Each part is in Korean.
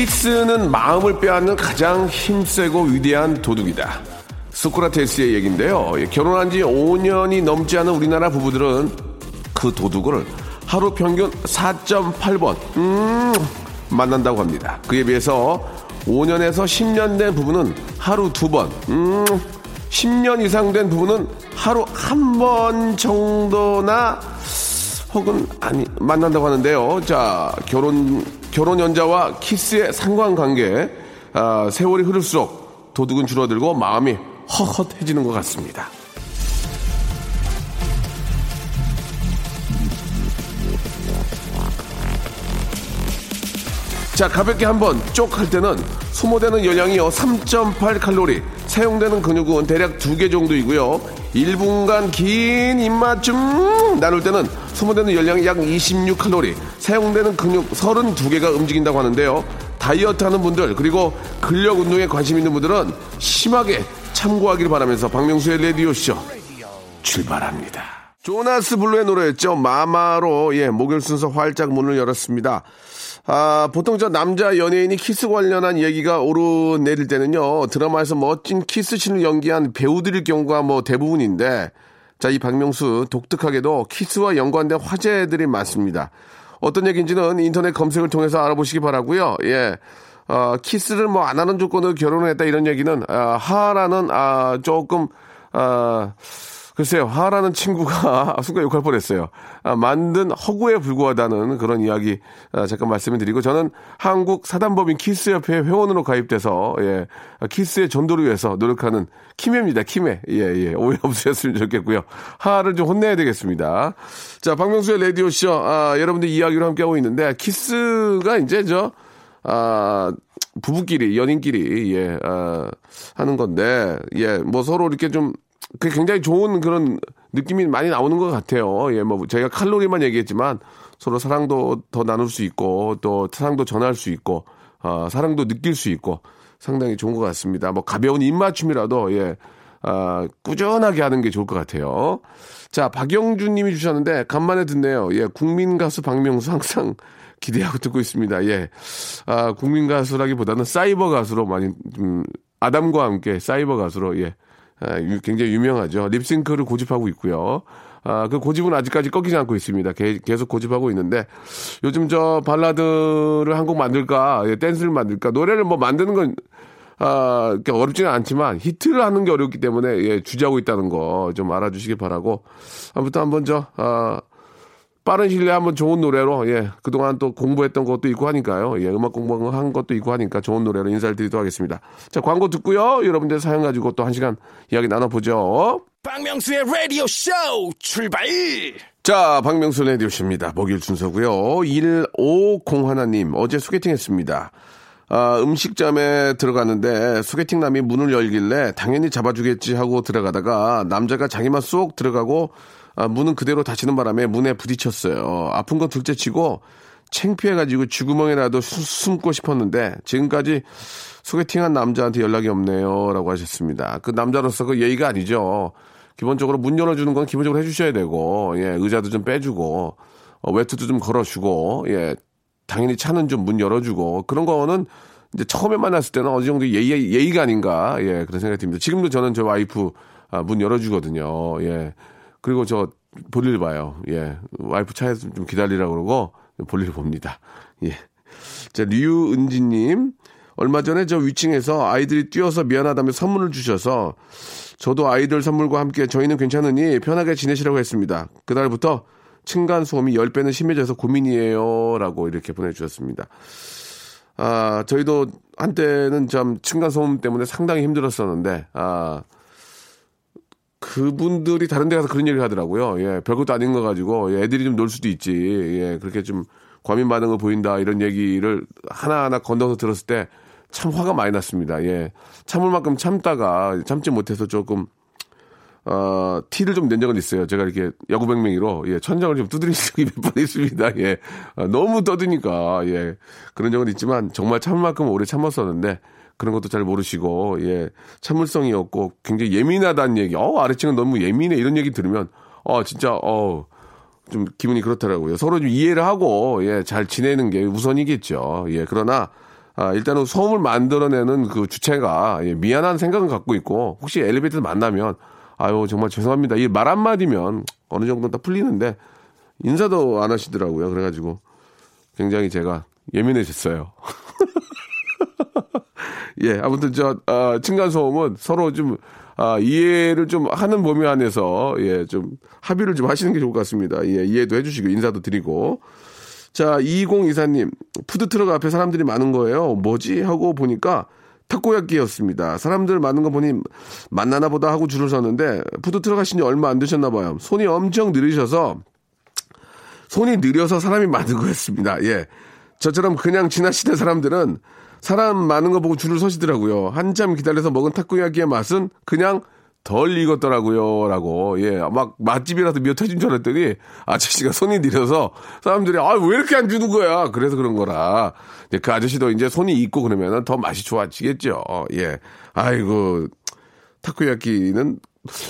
키스는 마음을 빼앗는 가장 힘세고 위대한 도둑이다 소크라테스의 얘기인데요 예, 결혼한 지 5년이 넘지 않은 우리나라 부부들은 그 도둑을 하루 평균 4.8번 음 만난다고 합니다. 그에 비해서 5년에서 10년 된 부부는 하루 두 번, 음, 10년 이상 된 부부는 하루 한 번 정도나 혹은 아니 만난다고 하는데요. 자 결혼 결혼 연자와 키스의 상관관계 아, 세월이 흐를수록 도둑은 줄어들고 마음이 헛헛해지는 것 같습니다. 자, 가볍게 한번 쪽 할 때는 소모되는 열량이요 3.8 칼로리, 사용되는 근육은 대략 두개 정도이고요. 1분간 긴 입맞춤 나눌 때는 소모되는 열량이 약 26 칼로리, 사용되는 근육 32개가 움직인다고 하는데요. 다이어트 하는 분들, 그리고 근력 운동에 관심 있는 분들은 심하게 참고하길 바라면서 박명수의 라디오쇼 출발합니다. 조나스 블루의 노래였죠. Mama로, 예, 목요일 순서 활짝 문을 열었습니다. 아, 보통 저 남자 연예인이 키스 관련한 얘기가 오르내릴 때는요, 드라마에서 멋진 키스신을 연기한 배우들일 경우가 뭐 대부분인데, 자, 이 박명수 독특하게도 키스와 연관된 화제들이 많습니다. 어떤 얘기인지는 인터넷 검색을 통해서 알아보시기 바라고요 예. 어, 키스를 뭐 안 하는 조건으로 결혼을 했다 이런 얘기는, 아, 하라는, 아, 조금, 아, 글쎄요, 하라는 친구가 순간 욕할 뻔했어요. 아, 만든 허구에 불구하다는 그런 이야기 아, 잠깐 말씀을 드리고 저는 한국 사단법인 키스협회 회원으로 가입돼서 예, 키스의 전도를 위해서 노력하는 키메입니다. 키메. 예, 예. 오해 없으셨으면 좋겠고요. 하를 좀 혼내야 되겠습니다. 자, 박명수의 라디오 쇼. 아, 여러분들 이야기로 함께 하고 있는데 키스가 이제 저 아, 부부끼리, 연인끼리, 예, 아, 하는 건데, 예, 뭐 서로 이렇게 좀 그게 굉장히 좋은 그런 느낌이 많이 나오는 것 같아요. 예, 뭐 저희가 칼로리만 얘기했지만 서로 사랑도 더 나눌 수 있고 또 사랑도 전할 수 있고 어, 사랑도 느낄 수 있고 상당히 좋은 것 같습니다. 뭐 가벼운 입맞춤이라도 예, 아, 꾸준하게 하는 게 좋을 것 같아요. 자, 박영준 님이 주셨는데 간만에 듣네요. 예, 국민 가수 박명수 항상 기대하고 듣고 있습니다. 예. 아, 국민 가수라기보다는 사이버 가수로 많이 좀 아담과 함께 사이버 가수로 예. 아, 굉장히 유명하죠. 립싱크를 고집하고 있고요. 아, 그 고집은 아직까지 꺾이지 않고 있습니다. 계속 고집하고 있는데 요즘 저 발라드를 한 곡 만들까, 예, 댄스를 만들까, 노래를 뭐 만드는 건 아, 어렵지는 않지만 히트를 하는 게 어렵기 때문에 예, 주저하고 있다는 거 좀 알아주시기 바라고 아무튼 한번 저 아, 빠른 시일 내에 한번 좋은 노래로, 예, 그동안 또 공부했던 것도 있고 하니까요. 예, 음악 공부한 것도 있고 하니까 좋은 노래로 인사를 드리도록 하겠습니다. 자, 광고 듣고요. 여러분들 사연 가지고 또 한 시간 이야기 나눠보죠. 박명수의 라디오 쇼 출발! 자, 박명수 라디오 쇼입니다. 목요일 순서고요 1501님, 어제 소개팅 했습니다. 아, 음식점에 들어갔는데 소개팅 남이 문을 열길래 당연히 잡아주겠지 하고 들어가다가 남자가 자기만 쏙 들어가고 아, 문은 그대로 닫히는 바람에 문에 부딪혔어요. 아픈 건 둘째치고 창피해가지고 쥐구멍에라도 숨고 싶었는데 지금까지 소개팅한 남자한테 연락이 없네요. 라고 하셨습니다. 그 남자로서 그 예의가 아니죠. 기본적으로 문 열어주는 건 기본적으로 해주셔야 되고, 예, 의자도 좀 빼주고, 어, 외투도 좀 걸어주고, 예, 당연히 차는 좀 문 열어주고, 그런 거는 이제 처음에 만났을 때는 어느 정도 예의, 예의가 아닌가, 예, 그런 생각이 듭니다. 지금도 저는 저 와이프, 아, 문 열어주거든요. 예. 그리고 저 볼일 봐요. 예. 와이프 차에서 좀 기다리라고 그러고 볼일 봅니다. 예. 자, 류은지님. 얼마 전에 저 위층에서 아이들이 뛰어서 미안하다며 선물을 주셔서 저도 아이들 선물과 함께 저희는 괜찮으니 편하게 지내시라고 했습니다. 그날부터 층간 소음이 10배는 심해져서 고민이에요. 라고 이렇게 보내주셨습니다. 아, 저희도 한때는 참 층간 소음 때문에 상당히 힘들었었는데, 아, 그분들이 다른 데 가서 그런 얘기를 하더라고요. 예, 별것도 아닌 거 가지고 예, 애들이 좀 놀 수도 있지. 예, 그렇게 좀 과민 반응을 보인다 이런 얘기를 하나하나 건너서 들었을 때 참 화가 많이 났습니다. 예. 참을 만큼 참다가 참지 못해서 조금 어, 티를 좀 낸 적은 있어요. 제가 이렇게 야구뱅맹이로, 예, 천장을 좀 두드린 적이 몇 번 있습니다. 예. 아, 너무 떠드니까, 예. 그런 적은 있지만, 정말 참을 만큼 오래 참았었는데, 그런 것도 잘 모르시고, 예. 참을성이 없고, 굉장히 예민하다는 얘기, 어, 아래층은 너무 예민해. 이런 얘기 들으면, 어, 진짜, 어, 좀 기분이 그렇더라고요. 서로 좀 이해를 하고, 예, 잘 지내는 게 우선이겠죠. 예, 그러나, 아, 일단은 소음을 만들어내는 그 주체가, 예, 미안한 생각은 갖고 있고, 혹시 엘리베이터 만나면, 아유, 정말 죄송합니다. 이 말 한마디면 어느 정도는 다 풀리는데 인사도 안 하시더라고요. 그래가지고 굉장히 제가 예민해졌어요. 예, 아무튼 저, 아, 층간 소음은 서로 좀, 아, 이해를 좀 하는 범위 안에서, 예, 좀 합의를 좀 하시는 게 좋을 것 같습니다. 예, 이해도 해주시고, 인사도 드리고. 자, 2024님, 푸드 트럭 앞에 사람들이 많은 거예요. 뭐지? 하고 보니까 타코야끼였습니다. 사람들 많은 거 보니 맛나나 보다 하고 줄을 섰는데 푸드트럭 하신 지 얼마 안 되셨나 봐요. 손이 엄청 느리셔서 손이 느려서 사람이 많은 거였습니다. 예. 저처럼 그냥 지나시는 사람들은 사람 많은 거 보고 줄을 서시더라고요. 한참 기다려서 먹은 타코야끼의 맛은 그냥 덜 익었더라고요. 라고. 예. 막 맛집이라서 미어 터진 줄 알았더니 아저씨가 손이 느려서 사람들이 아, 왜 이렇게 안 주는 거야? 그래서 그런 거라. 그 아저씨도 이제 손이 익고 그러면은 더 맛이 좋아지겠죠. 예. 아이고. 타코야끼는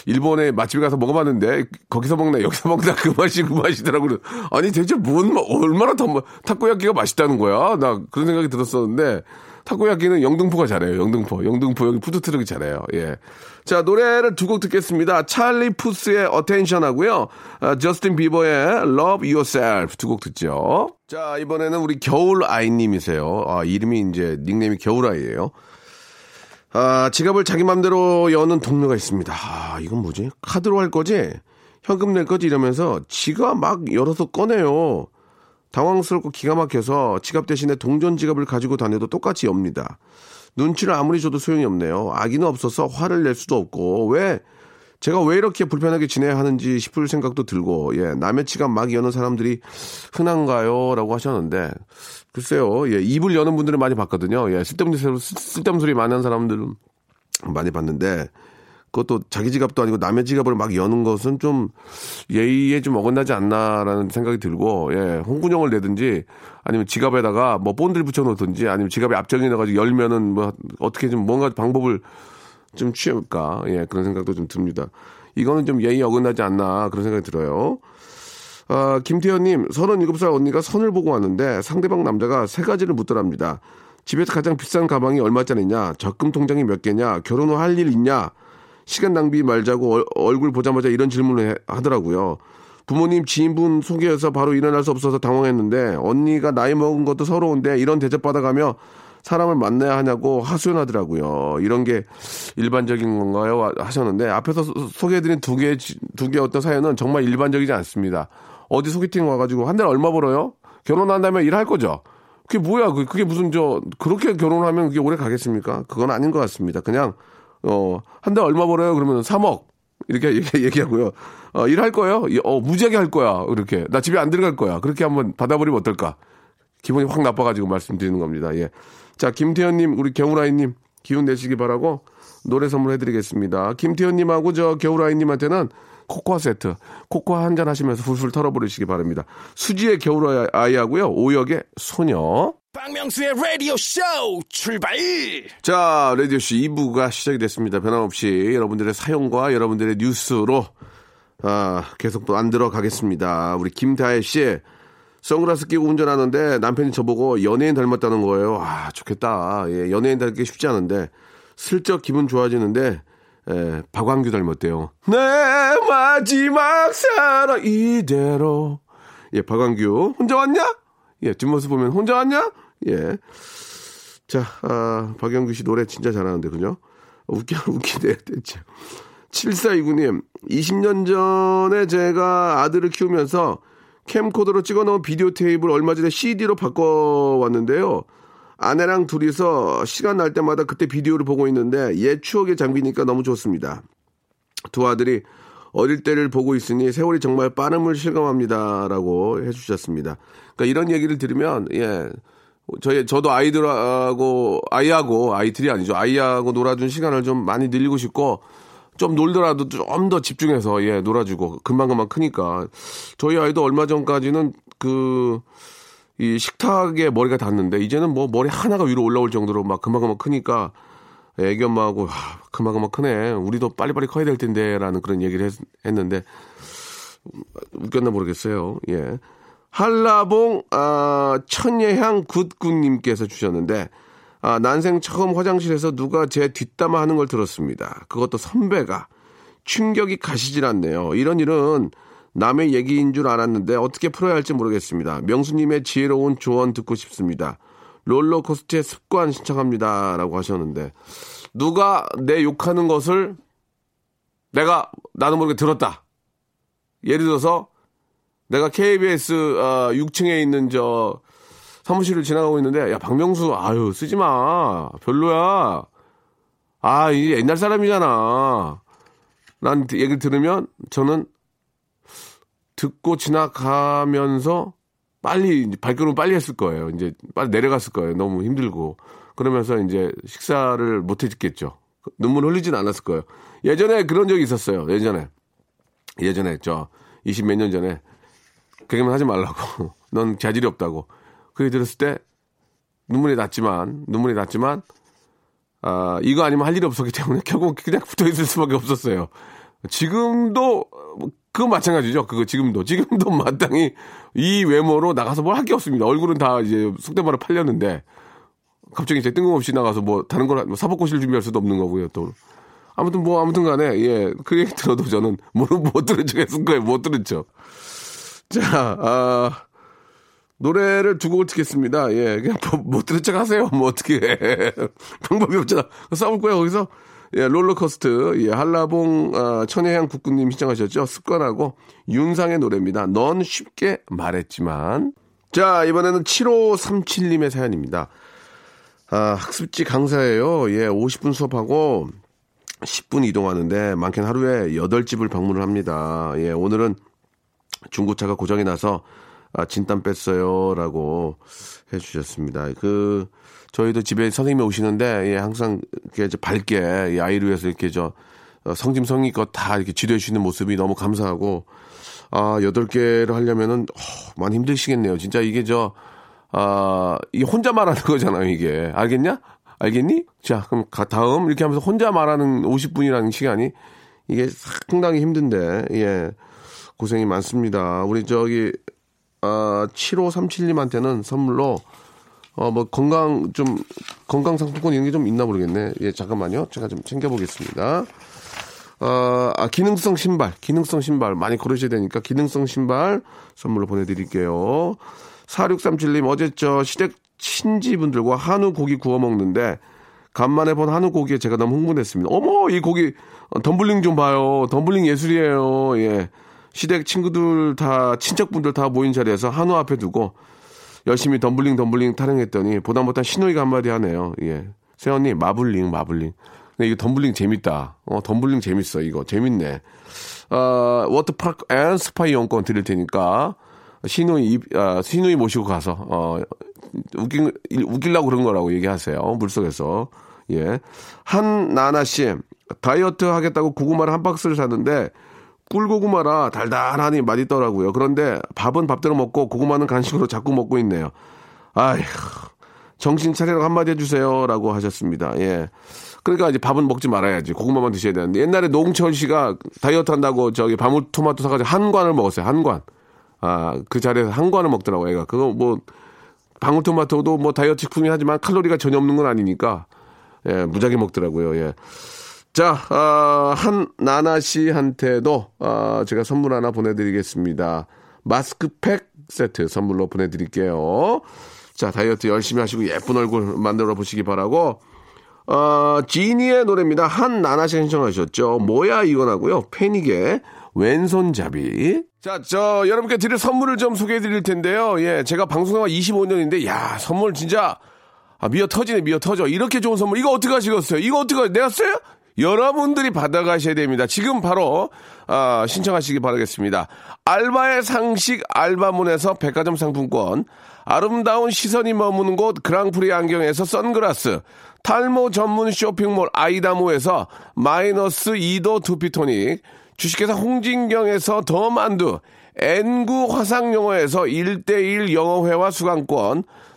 일본에 맛집에 가서 먹어봤는데 거기서 먹나 여기서 먹나 그 맛이 그 맛이더라고요. 아니 대체 뭔 얼마나 더 타코야끼가 맛있다는 거야? 나 그런 생각이 들었었는데 타코야끼는 영등포가 잘해요. 영등포. 영등포 여기 푸드트럭이 잘해요. 예. 자, 노래를 두 곡 듣겠습니다. 찰리 푸스의 Attention 하고요. 아, 저스틴 비버의 Love Yourself 두 곡 듣죠. 자, 이번에는 우리 겨울아이 님이세요. 아, 이름이 이제 닉네임이 겨울아이예요. 아, 지갑을 자기 맘대로 여는 동료가 있습니다. 아, 이건 뭐지? 카드로 할 거지? 현금 낼 거지? 이러면서 지가 막 열어서 꺼내요. 당황스럽고 기가 막혀서 지갑 대신에 동전 지갑을 가지고 다녀도 똑같이 엽니다. 눈치를 아무리 줘도 소용이 없네요. 아기는 없어서 화를 낼 수도 없고 왜 제가 왜 이렇게 불편하게 지내야 하는지 싶을 생각도 들고 예 남의 지갑 막 여는 사람들이 흔한가요?라고 하셨는데 글쎄요 예 입을 여는 분들은 많이 봤거든요. 예 쓸데없는 쓸데없는 소리 많은 사람들은 많이 봤는데 그것도 자기 지갑도 아니고 남의 지갑을 막 여는 것은 좀 예의에 좀 어긋나지 않나라는 생각이 들고 예 홍군형을 내든지 아니면 지갑에다가 뭐 본드를 붙여놓든지 아니면 지갑에 앞정이 나가지고 열면은 뭐 어떻게 좀 뭔가 방법을 좀 취할까? 예 그런 생각도 좀 듭니다. 이거는 좀 예의 어긋나지 않나 그런 생각이 들어요. 아 김태현님 37살 언니가 선을 보고 왔는데 상대방 남자가 세 가지를 묻더랍니다. 집에서 가장 비싼 가방이 얼마짜리냐? 적금 통장이 몇 개냐? 결혼 후 할 일 있냐 시간 낭비 말자고 얼굴 보자마자 이런 질문을 하더라고요. 부모님 지인분 소개해서 바로 일어날 수 없어서 당황했는데 언니가 나이 먹은 것도 서러운데 이런 대접 받아가며 사람을 만나야 하냐고 하소연하더라고요. 이런 게 일반적인 건가요? 하셨는데 앞에서 소개해드린 두 개, 두개 어떤 사연은 정말 일반적이지 않습니다. 어디 소개팅 와가지고 한 달 얼마 벌어요? 결혼한 다음에 일할 거죠? 그게 뭐야? 그게 무슨 저, 그렇게 결혼하면 그게 오래 가겠습니까? 그건 아닌 것 같습니다. 그냥 어, 한 달 얼마 벌어요? 그러면 3억. 이렇게 얘기, 하고요. 어, 일할 거예요? 어, 무지하게 할 거야. 이렇게. 나 집에 안 들어갈 거야. 그렇게 한번 받아버리면 어떨까? 기분이 확 나빠가지고 말씀드리는 겁니다. 예. 자, 김태현님, 우리 겨울아이님, 기운 내시기 바라고 노래 선물해드리겠습니다. 김태현님하고 저 겨울아이님한테는 코코아 세트, 코코아 한 잔 하시면서 fulful 털어버리시기 바랍니다. 수지의 겨울아이하고요, 오역의 소녀. 박명수의 라디오 쇼 출발! 자, 라디오 쇼 2부가 시작이 됐습니다. 변함없이 여러분들의 사연과 여러분들의 뉴스로 아, 계속 또 안 들어가겠습니다. 우리 김다혜 씨, 선글라스 끼고 운전하는데 남편이 저보고 연예인 닮았다는 거예요. 아, 좋겠다. 예, 연예인 닮기 쉽지 않은데 슬쩍 기분 좋아지는데 예, 박광규 닮았대요. 내 마지막 사랑 이대로. 예, 박광규 혼자 왔냐? 예, 뒷모습 보면 혼자 왔냐? 예. 자, 아, 박영규 씨 노래 진짜 잘하는데, 그죠? 웃겨, 웃기네, 대체. 7429님, 20년 전에 제가 아들을 키우면서 캠코더로 찍어 놓은 비디오 테이프를 얼마 전에 CD로 바꿔왔는데요. 아내랑 둘이서 시간 날 때마다 그때 비디오를 보고 있는데 옛 추억에 잠기니까 너무 좋습니다. 두 아들이 어릴 때를 보고 있으니 세월이 정말 빠름을 실감합니다라고 해주셨습니다. 그러니까 이런 얘기를 들으면 예 저희 저도 아이들하고 아이하고 아이들이 아니죠 아이하고 놀아준 시간을 좀 많이 늘리고 싶고 좀 놀더라도 좀 더 집중해서 예 놀아주고 금방 금방 크니까 저희 아이도 얼마 전까지는 그 이 식탁에 머리가 닿는데 이제는 뭐 머리 하나가 위로 올라올 정도로 막 금방 크니까 애기 엄마하고 아, 금방 크네 우리도 빨리빨리 커야 될 텐데라는 그런 얘기를 했, 했는데 웃겼나 모르겠어요 예 한라봉 아, 천예향 굿굿님께서 주셨는데 아, 난생 처음 화장실에서 누가 제 뒷담화 하는 걸 들었습니다. 그것도 선배가 충격이 가시질 않네요. 이런 일은 남의 얘기인 줄 알았는데 어떻게 풀어야 할지 모르겠습니다. 명수님의 지혜로운 조언 듣고 싶습니다. 롤러코스터의 습관 신청합니다. 라고 하셨는데 누가 내 욕하는 것을 내가 나도 모르게 들었다. 예를 들어서 내가 KBS 어, 6층에 있는 저 사무실을 지나가고 있는데 야 박명수 아유 쓰지 마 별로야 아 이게 옛날 사람이잖아 난 얘기를 들으면 저는 듣고 지나가면서 빨리 발걸음 빨리 했을 거예요. 이제 빨리 내려갔을 거예요. 너무 힘들고. 그러면서 이제 식사를 못 했겠죠. 눈물 흘리진 않았을 거예요. 예전에 그런 적이 있었어요. 예전에. 예전에 저 20 몇 년 전에 그게만 하지 말라고. 넌 자질이 없다고. 그게 들었을 때 눈물이 났지만 눈물이 났지만 아 이거 아니면 할 일이 없었기 때문에 결국 그냥 붙어 있을 수밖에 없었어요. 지금도 그거 마찬가지죠. 그거 지금도 지금도 마땅히 이 외모로 나가서 뭘 할 게 없습니다. 얼굴은 다 이제 속대바로 팔렸는데 갑자기 이제 뜬금없이 나가서 뭐 다른 걸뭐 사법고시를 준비할 수도 없는 거고요. 또 아무튼 뭐 아무튼 간에 예 그 얘기 들어도 저는 못 들은 척 했을 거예요. 못 들은 척. 자, 아 노래를 두 곡을 듣겠습니다. 예, 그냥 뭐, 못 들은 척 하세요. 뭐 어떻게 해. 방법이 없잖아. 싸울 거야, 거기서. 예, 롤러코스트, 예, 한라봉, 아, 천혜향 국군님 신청하셨죠? 습관하고 윤상의 노래입니다. 넌 쉽게 말했지만. 자, 이번에는 7537님의 사연입니다. 아, 학습지 강사예요. 예, 50분 수업하고 10분 이동하는데 많게는 하루에 8집을 방문을 합니다. 예, 오늘은 중고차가 고장이 나서 아, 진땀 뺐어요 라고 해주셨습니다. 그 저희도 집에 선생님이 오시는데 예, 항상 이렇게 밝게 이 아이를 위해서 이렇게 저 어, 성심성의껏 다 이렇게 지도해 주시는 모습이 너무 감사하고 아 여덟 개를 하려면은 어, 많이 힘드시겠네요. 진짜 이게 저 아, 이 혼자 말하는 거잖아요, 이게. 알겠냐? 알겠니? 자, 그럼 다음 이렇게 하면서 혼자 말하는 50분이라는 시간이 이게 상당히 힘든데, 예. 고생이 많습니다. 우리 저기 아, 7537님한테는 선물로 어, 뭐 건강 좀 건강 상품권 이런 게 좀 있나 모르겠네. 예, 잠깐만요. 제가 좀 챙겨 보겠습니다. 어, 아, 기능성 신발, 기능성 신발 많이 고르셔야 되니까 기능성 신발 선물로 보내드릴게요. 4637님 어제 저 시댁 친지분들과 한우 고기 구워 먹는데 간만에 본 한우 고기에 제가 너무 흥분했습니다. 어머 이 고기 어, 덤블링 좀 봐요. 덤블링 예술이에요. 예. 시댁 친구들 다 친척분들 다 모인 자리에서 한우 앞에 두고 열심히 덤블링 덤블링 타령했더니 보다 못한 신호이가 한마디 하네요. 예. 세연님 마블링 마블링. 근데 이거 덤블링 재밌다. 어 덤블링 재밌어 이거 재밌네. 어 워터파크 and 스파 이용권 드릴 테니까 신우이 아, 신우이 모시고 가서 어 웃긴 웃길라고 그런 거라고 얘기하세요. 물속에서 예. 한나나 씨 다이어트 하겠다고 고구마를 한 박스를 샀는데 꿀고구마라 달달하니 맛있더라고요. 그런데 밥은 밥대로 먹고 고구마는 간식으로 자꾸 먹고 있네요. 아휴, 정신 차리라고 한마디 해주세요. 라고 하셨습니다. 예. 그러니까 이제 밥은 먹지 말아야지. 고구마만 드셔야 되는데. 옛날에 노홍철 씨가 다이어트 한다고 저기 방울토마토 사가지고 한 관을 먹었어요. 한 관. 아, 그 자리에서 한 관을 먹더라고요. 얘가. 그거 뭐, 방울토마토도 뭐 다이어트 식품이 하지만 칼로리가 전혀 없는 건 아니니까. 예, 무작위 먹더라고요. 예. 자, 어, 한나나 씨한테도 어, 제가 선물 하나 보내드리겠습니다. 마스크팩 세트 선물로 보내드릴게요. 자, 다이어트 열심히 하시고 예쁜 얼굴 만들어 보시기 바라고. 어, 지니의 노래입니다. 한 나나 씨 신청하셨죠. 뭐야 이건 하고요. 패닉의 왼손잡이. 자, 저 여러분께 드릴 선물을 좀 소개해 드릴 텐데요. 예, 제가 방송한 25년인데 야, 선물 진짜 아, 미어 터지네, 미어 터져. 이렇게 좋은 선물. 이거 어떻게 하시겠어요? 이거 어떻게, 내가 써요? 여러분들이 받아가셔야 됩니다. 지금 바로 아, 신청하시기 바라겠습니다. 알바의 상식 알바문에서 백화점 상품권, 아름다운 시선이 머무는 곳 그랑프리 안경에서 선글라스, 탈모 전문 쇼핑몰 아이다모에서 마이너스 2도 두피토닉, 주식회사 홍진경에서 더 만두, N구 화상영어에서 1대1 영어회화 수강권,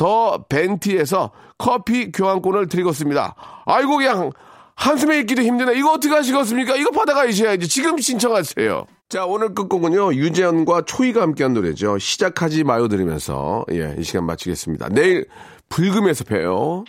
더 벤티에서 커피 교환권을 드리겠습니다. 아이고 그냥 한숨에 있기도 힘드네. 이거 어떻게 하시겠습니까? 이거 받아가셔야지. 지금 신청하세요. 자, 오늘 끝곡은요, 유재현과 초이가 함께한 노래죠. 시작하지 마요 들으면서, 예, 이 시간 마치겠습니다. 내일 불금에서 봬요.